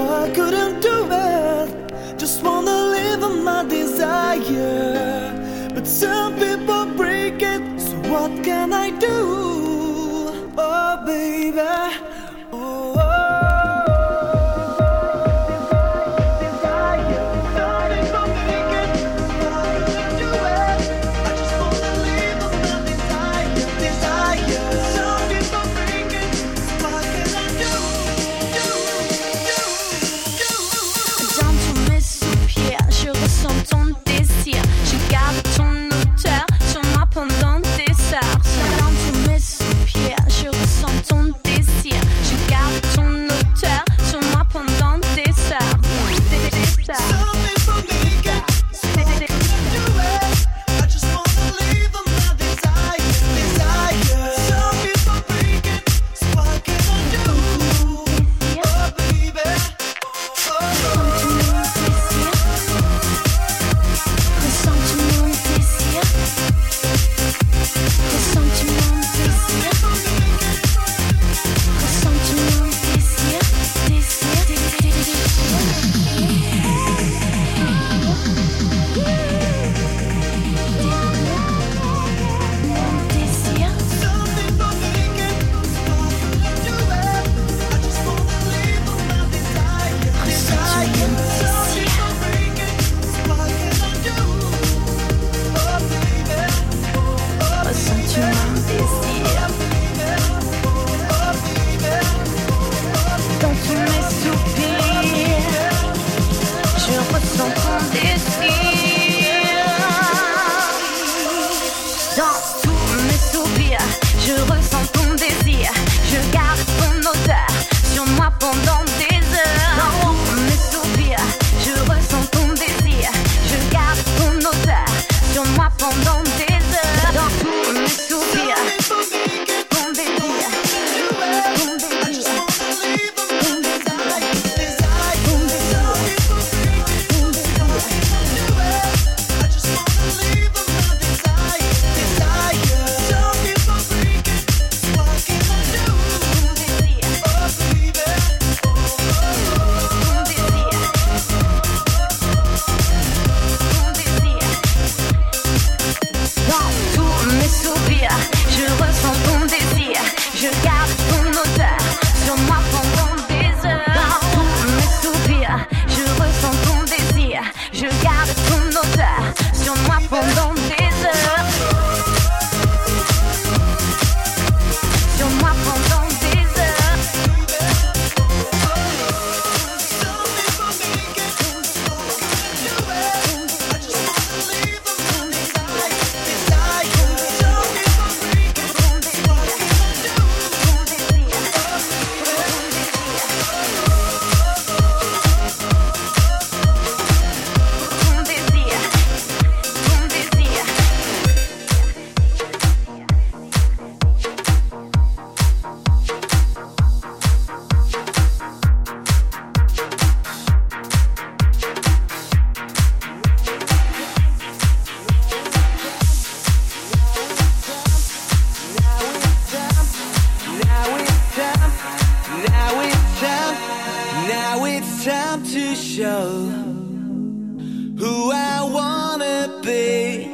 I couldn't do it. Just wanna live on my desire. But some people break it, so what can I do? time to show who I wanna be.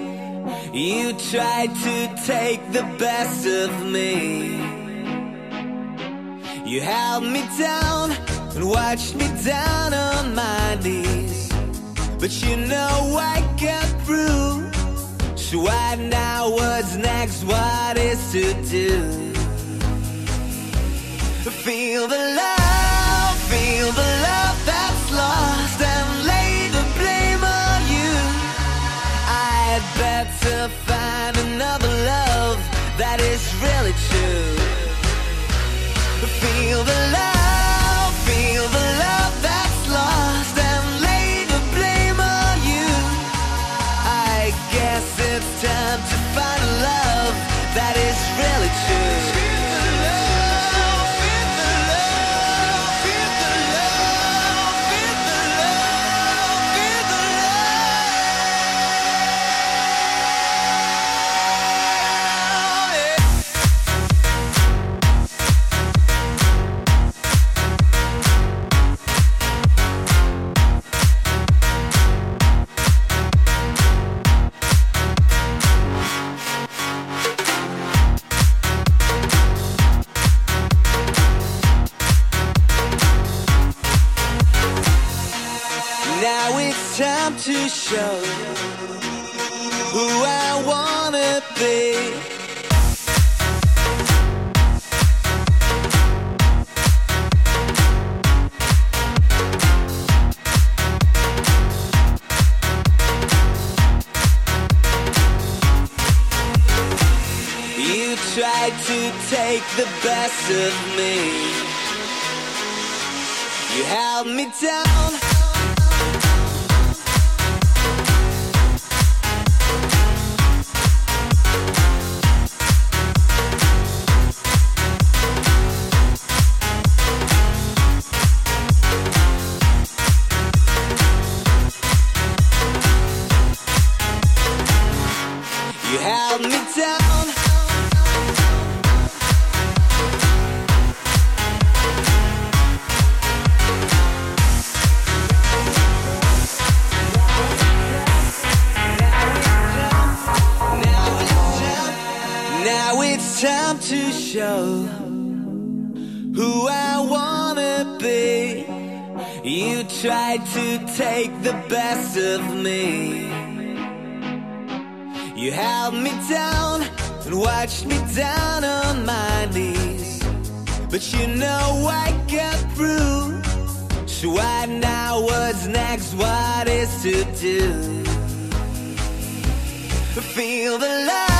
You tried to take the best of me. You held me down and watched me down on my knees. But you know I got through. So I now what's next, what is to do. Feel the love feel the love that's lost and lay the blame on you. I'd better find another love that is really true. Feel the love, feel the love. to take the best of me. You held me down. watched me down on my knees. But you know I got through. So I know what's next, what is to do? Feel the love.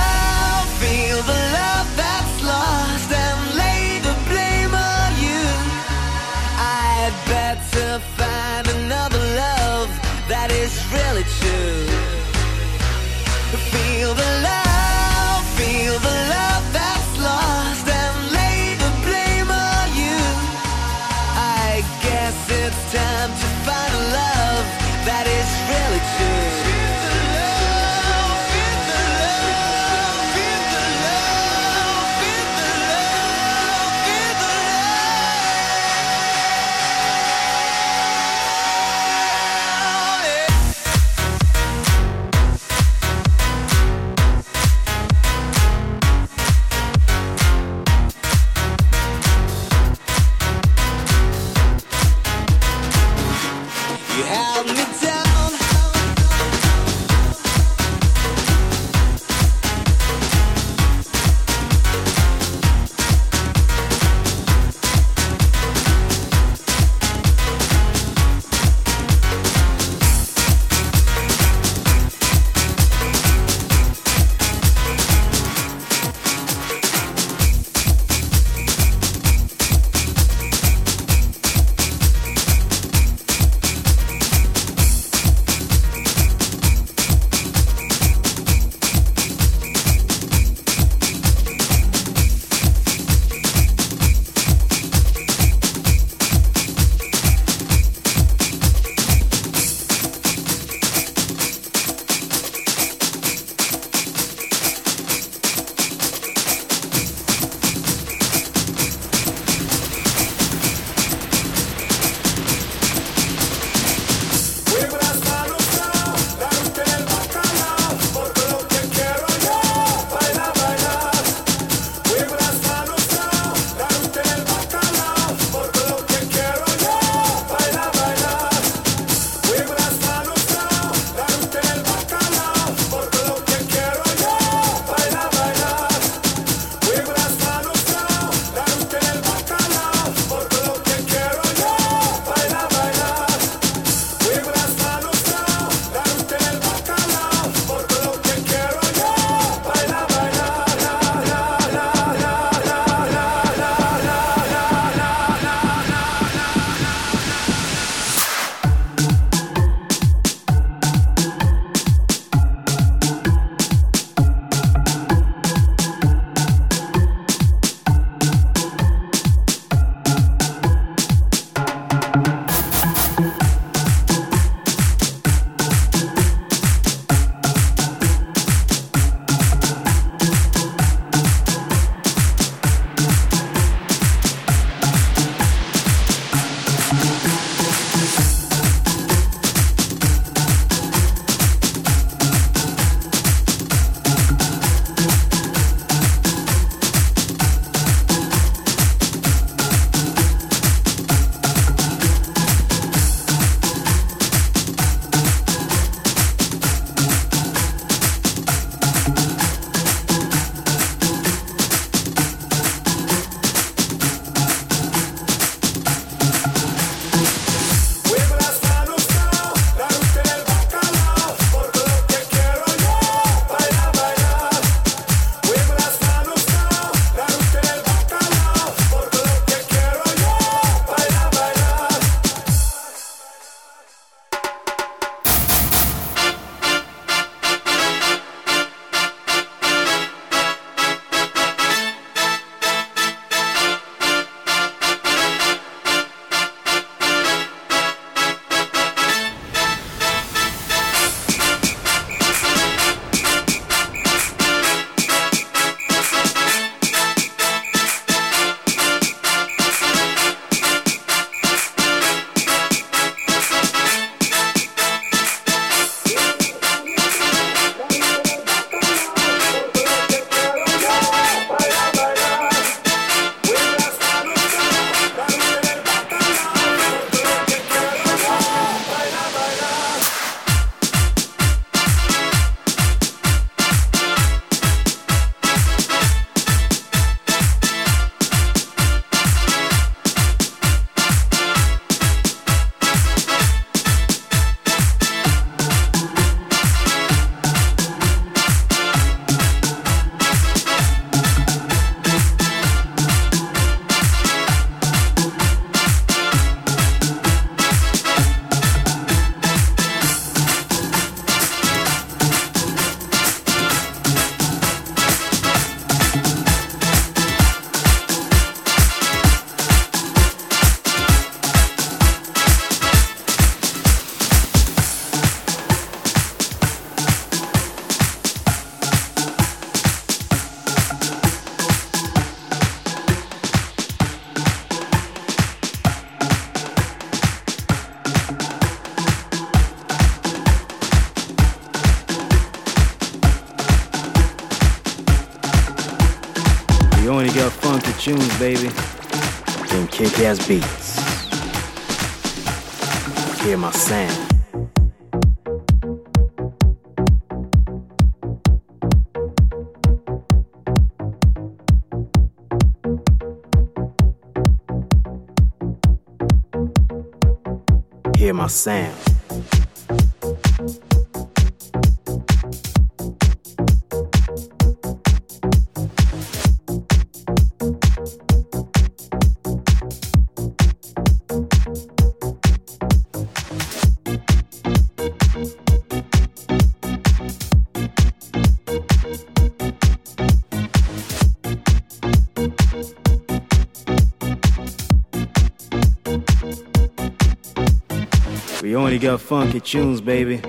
We got funky tunes, baby,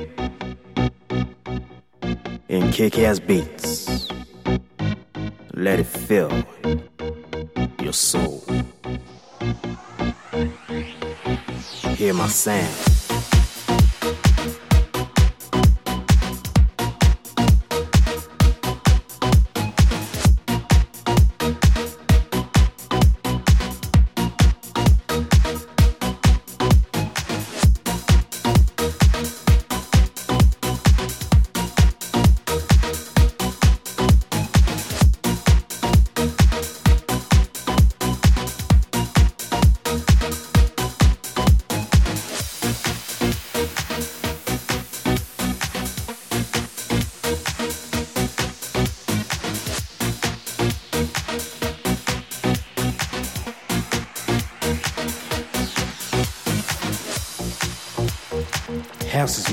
and kick-ass beats. Let it fill your soul. Hear my sound.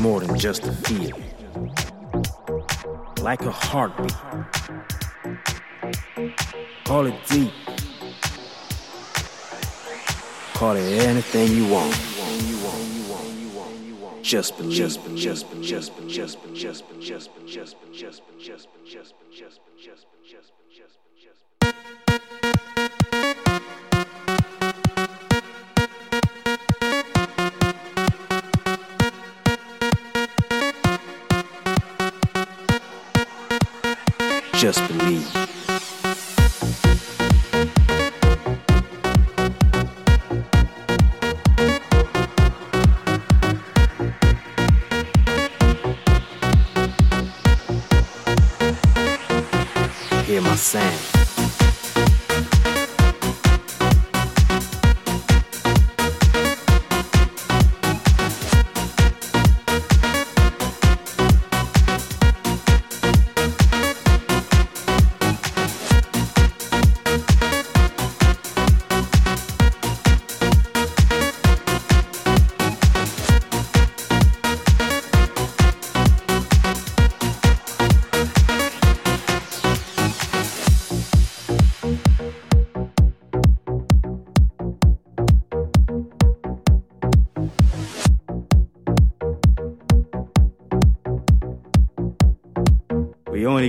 More than just a feel, like a heartbeat. Call it deep, call it anything you want. Just believe, just believe, just believe, just believe, just believe, just believe, just believe, just believe,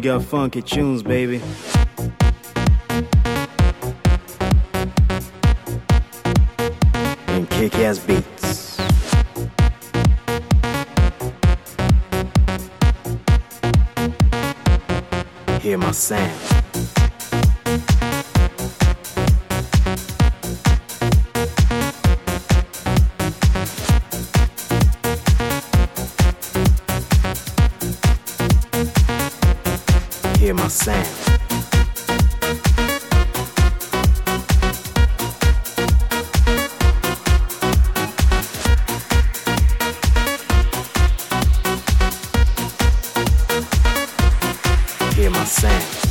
Got funky tunes, baby. Same.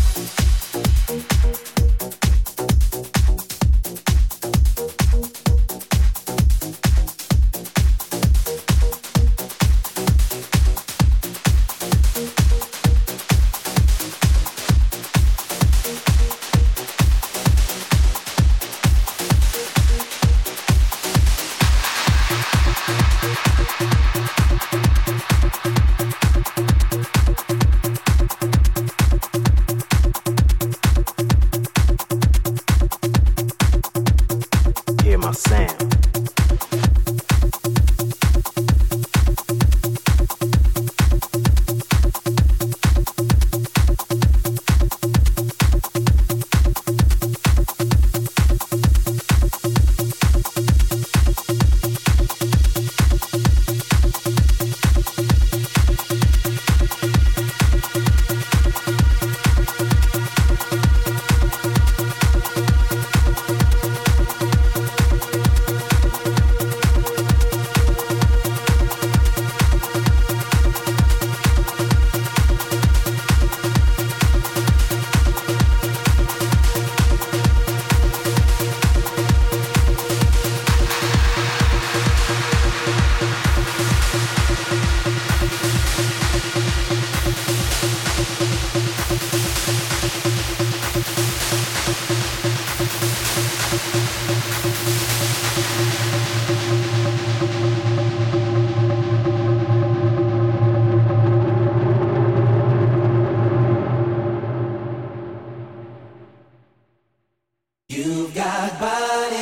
You've got body,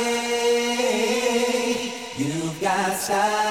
you've got style.